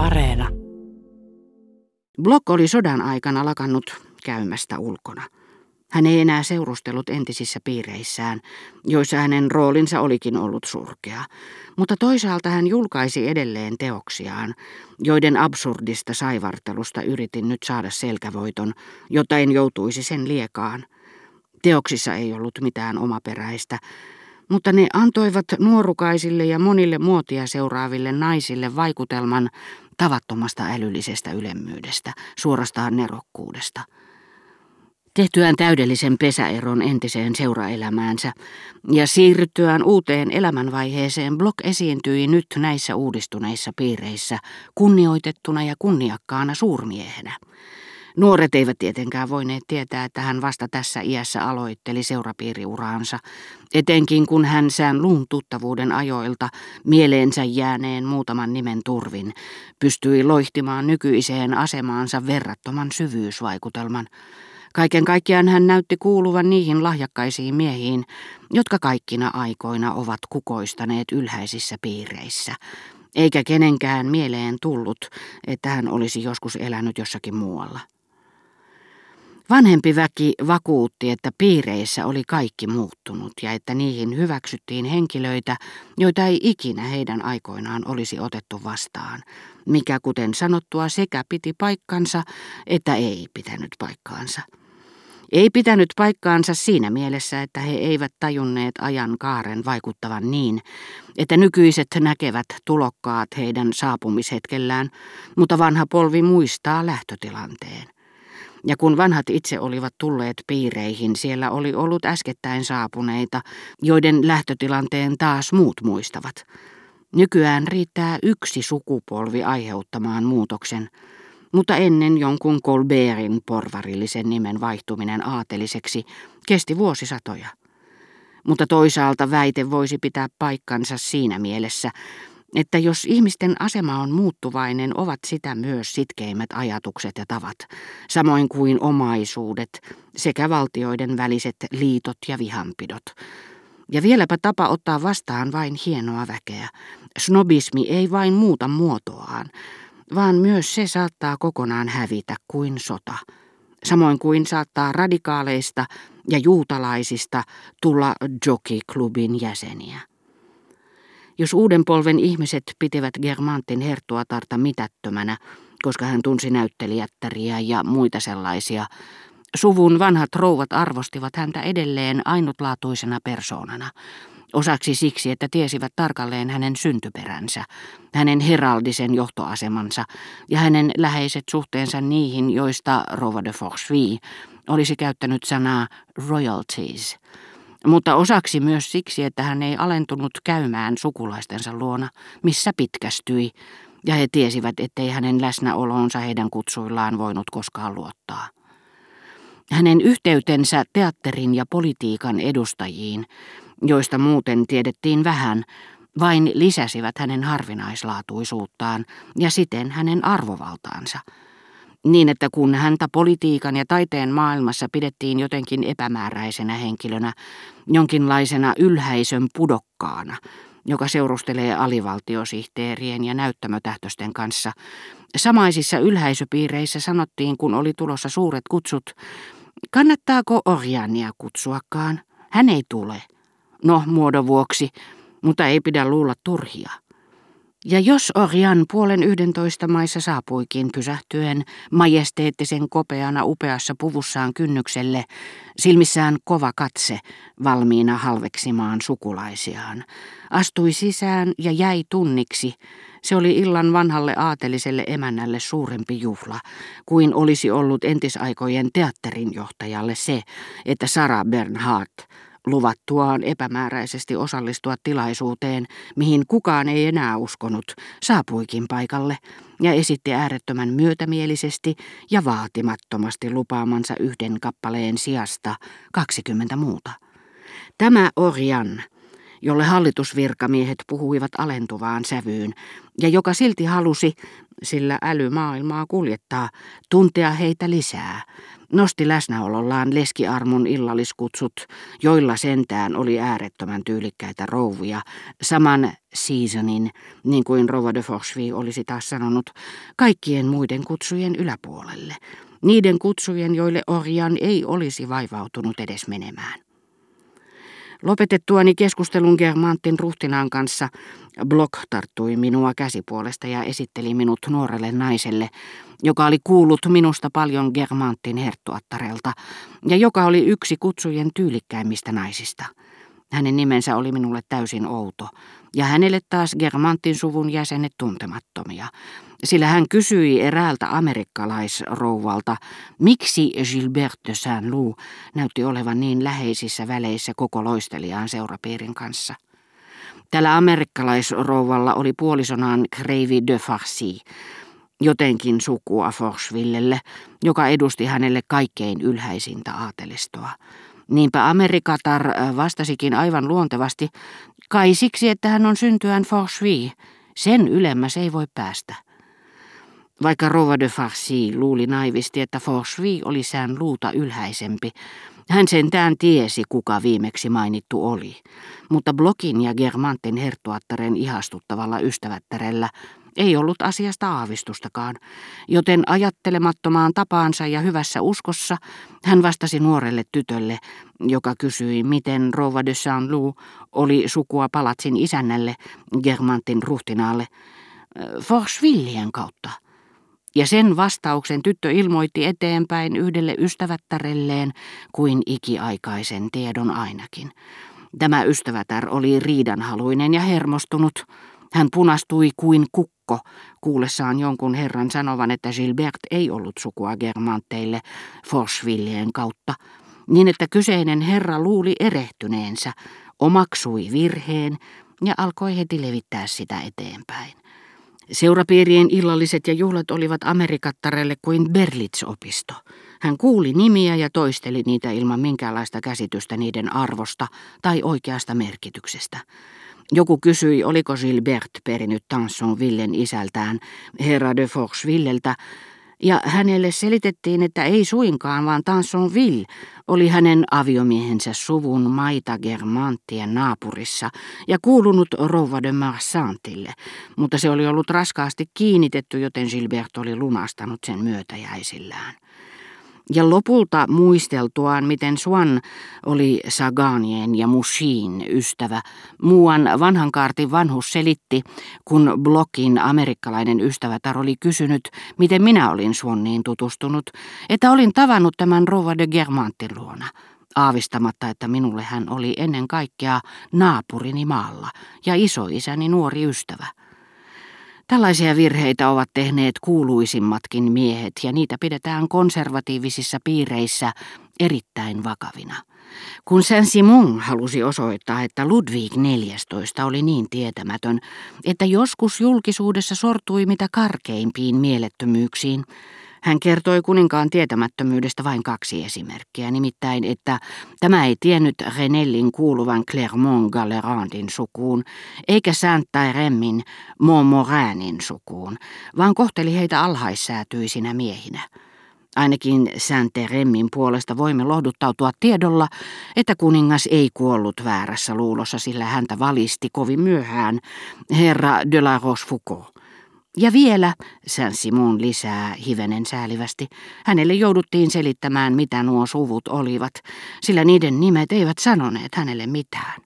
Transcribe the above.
Areena. Block oli sodan aikana lakannut käymästä ulkona. Hän ei enää seurustellut entisissä piireissään, joissa hänen roolinsa olikin ollut surkea, mutta toisaalta hän julkaisi edelleen teoksiaan, joiden absurdista saivartelusta yritin nyt saada selkävoiton, jotta en joutuisi sen liekaan. Teoksissa ei ollut mitään omaperäistä, mutta ne antoivat nuorukaisille ja monille muotia seuraaville naisille vaikutelman tavattomasta älyllisestä ylemmyydestä, suorastaan nerokkuudesta. Tehtyään täydellisen pesäeron entiseen seuraelämäänsä ja siirryttyään uuteen elämänvaiheeseen Block esiintyi nyt näissä uudistuneissa piireissä kunnioitettuna ja kunniakkaana suurmiehenä. Nuoret eivät tietenkään voineet tietää, että hän vasta tässä iässä aloitteli seurapiiriuraansa, etenkin kun hän sään luun tuttavuuden ajoilta mieleensä jääneen muutaman nimen turvin, pystyi loihtimaan nykyiseen asemaansa verrattoman syvyysvaikutelman. Kaiken kaikkiaan hän näytti kuuluvan niihin lahjakkaisiin miehiin, jotka kaikkina aikoina ovat kukoistaneet ylhäisissä piireissä, eikä kenenkään mieleen tullut, että hän olisi joskus elänyt jossakin muualla. Vanhempi väki vakuutti, että piireissä oli kaikki muuttunut ja että niihin hyväksyttiin henkilöitä, joita ei ikinä heidän aikoinaan olisi otettu vastaan, mikä kuten sanottua sekä piti paikkansa että ei pitänyt paikkaansa. Ei pitänyt paikkaansa siinä mielessä, että he eivät tajunneet ajan kaaren vaikuttavan niin, että nykyiset näkevät tulokkaat heidän saapumishetkellään, mutta vanha polvi muistaa lähtötilanteen. Ja kun vanhat itse olivat tulleet piireihin, siellä oli ollut äskettäin saapuneita, joiden lähtötilanteen taas muut muistavat. Nykyään riittää yksi sukupolvi aiheuttamaan muutoksen, mutta ennen jonkun Colbertin porvarillisen nimen vaihtuminen aateliseksi kesti vuosisatoja. Mutta toisaalta väite voisi pitää paikkansa siinä mielessä, että jos ihmisten asema on muuttuvainen, ovat sitä myös sitkeimmät ajatukset ja tavat, samoin kuin omaisuudet sekä valtioiden väliset liitot ja vihanpidot. Ja vieläpä tapa ottaa vastaan vain hienoa väkeä. Snobismi ei vain muuta muotoaan, vaan myös se saattaa kokonaan hävitä kuin sota. Samoin kuin saattaa radikaaleista ja juutalaisista tulla jockey-klubin jäseniä. Jos uuden polven ihmiset pitivät Germantin herttuatarta mitättömänä, koska hän tunsi näyttelijättäriä ja muita sellaisia, suvun vanhat rouvat arvostivat häntä edelleen ainutlaatuisena persoonana, osaksi siksi, että tiesivät tarkalleen hänen syntyperänsä, hänen heraldisen johtoasemansa ja hänen läheiset suhteensa niihin, joista Rova de Forcheville olisi käyttänyt sanaa royalties – mutta osaksi myös siksi, että hän ei alentunut käymään sukulaistensa luona, missä pitkästyi, ja he tiesivät, ettei hänen läsnäolonsa heidän kutsuillaan voinut koskaan luottaa. Hänen yhteytensä teatterin ja politiikan edustajiin, joista muuten tiedettiin vähän, vain lisäsivät hänen harvinaislaatuisuuttaan ja siten hänen arvovaltaansa – niin että kun häntä politiikan ja taiteen maailmassa pidettiin jotenkin epämääräisenä henkilönä, jonkinlaisena ylhäisön pudokkaana, joka seurustelee alivaltiosihteerien ja näyttämötähtösten kanssa, samaisissa ylhäisöpiireissä sanottiin, kun oli tulossa suuret kutsut, kannattaako Orjania kutsuakaan? Hän ei tule. No, muodon vuoksi, mutta ei pidä luulla turhia. Ja jos Orjan puolen yhdentoista maissa saapuikin pysähtyen majesteettisen kopeana upeassa puvussaan kynnykselle, silmissään kova katse valmiina halveksimaan sukulaisiaan, astui sisään ja jäi tunniksi, se oli illan vanhalle aateliselle emännälle suurempi juhla, kuin olisi ollut entisaikojen teatterinjohtajalle se, että Sara Bernhardt luvattuaan epämääräisesti osallistua tilaisuuteen, mihin kukaan ei enää uskonut, saapuikin paikalle ja esitti äärettömän myötämielisesti ja vaatimattomasti lupaamansa yhden kappaleen sijasta 20 muuta. Tämä Orjan, jolle hallitusvirkamiehet puhuivat alentuvaan sävyyn, ja joka silti halusi, sillä äly maailmaa kuljettaa, tuntea heitä lisää, nosti läsnäolollaan leskiarmon illalliskutsut, joilla sentään oli äärettömän tyylikkäitä rouvia, saman seasonin, niin kuin Rova de Forsvi olisi taas sanonut, kaikkien muiden kutsujen yläpuolelle, niiden kutsujen, joille Orjan ei olisi vaivautunut edes menemään. Lopetettuani keskustelun Germantin ruhtinaan kanssa, Block tarttui minua käsipuolesta ja esitteli minut nuorelle naiselle, joka oli kuullut minusta paljon Germantin herttuattarelta ja joka oli yksi kutsujen tyylikkäimmistä naisista. Hänen nimensä oli minulle täysin outo, ja hänelle taas Germantin suvun jäsenet tuntemattomia, sillä hän kysyi eräältä amerikkalaisrouvalta, miksi Gilbert de Saint-Loup näytti olevan niin läheisissä väleissä koko loistelijaan seurapiirin kanssa. Tällä amerikkalaisrouvalla oli puolisonaan Kreivi de Farcy, jotenkin sukua Forsvillelle, joka edusti hänelle kaikkein ylhäisintä aatelistoa. Niinpä Amerikatar vastasikin aivan luontevasti, kai siksi, että hän on syntyään Forsvi. Sen ylemmäs ei voi päästä. Vaikka Rova de Farcy luuli naivisti, että Forsvi oli sään luuta ylhäisempi, hän sentään tiesi, kuka viimeksi mainittu oli. Mutta Blokin ja Germantin herttuattaren ihastuttavalla ystävättärellä ei ollut asiasta aavistustakaan, joten ajattelemattomaan tapaansa ja hyvässä uskossa hän vastasi nuorelle tytölle, joka kysyi, miten Rova de Saint-Loup oli sukua palatsin isännälle, Germantin ruhtinaalle, Forsvillien kautta. Ja sen vastauksen tyttö ilmoitti eteenpäin yhdelle ystävättärelleen kuin ikiaikaisen tiedon ainakin. Tämä ystävätär oli riidanhaluinen ja hermostunut. Hän punastui kuin kukko, kuullessaan jonkun herran sanovan, että Gilbert ei ollut sukua Germanteille Forsvillien kautta, niin että kyseinen herra luuli erehtyneensä, omaksui virheen ja alkoi heti levittää sitä eteenpäin. Seurapiirien illalliset ja juhlat olivat Amerikattarelle kuin Berlitz-opisto. Hän kuuli nimiä ja toisteli niitä ilman minkäänlaista käsitystä niiden arvosta tai oikeasta merkityksestä. Joku kysyi, oliko Gilbert perinyt Tanson Villen isältään, herra de Forchevilleltä, ja hänelle selitettiin, että ei suinkaan, vaan Ville oli hänen aviomiehensä suvun maita Germanttien naapurissa ja kuulunut Rouva de Marsantille, mutta se oli ollut raskaasti kiinnitetty, joten Gilbert oli lunastanut sen myötäjäisillään. Ja lopulta muisteltuaan, miten Swan oli Saganien ja Mushin ystävä, muuan vanhan kaartin vanhus selitti, kun Blockin amerikkalainen ystävätar oli kysynyt, miten minä olin Swanniin tutustunut, että olin tavannut tämän Rova de Germantin luona, aavistamatta, että minulle hän oli ennen kaikkea naapurini maalla ja isoisäni nuori ystävä. Tällaisia virheitä ovat tehneet kuuluisimmatkin miehet ja niitä pidetään konservatiivisissa piireissä erittäin vakavina. Kun Saint-Simon halusi osoittaa, että Ludwig XIV oli niin tietämätön, että joskus julkisuudessa sortui mitä karkeimpiin mielettömyyksiin, hän kertoi kuninkaan tietämättömyydestä vain kaksi esimerkkiä, nimittäin, että tämä ei tiennyt Renellin kuuluvan Clermont Gallerandin sukuun, eikä Saint-Tyremmin Montmoranin sukuun, vaan kohteli heitä alhaissäätyisinä miehinä. Ainakin Saint-Teremmin puolesta voimme lohduttautua tiedolla, että kuningas ei kuollut väärässä luulossa, sillä häntä valisti kovin myöhään herra de la Rochefoucauld. Ja vielä, Saint-Simon lisää hivenen säälivästi, hänelle jouduttiin selittämään, mitä nuo suvut olivat, sillä niiden nimet eivät sanoneet hänelle mitään.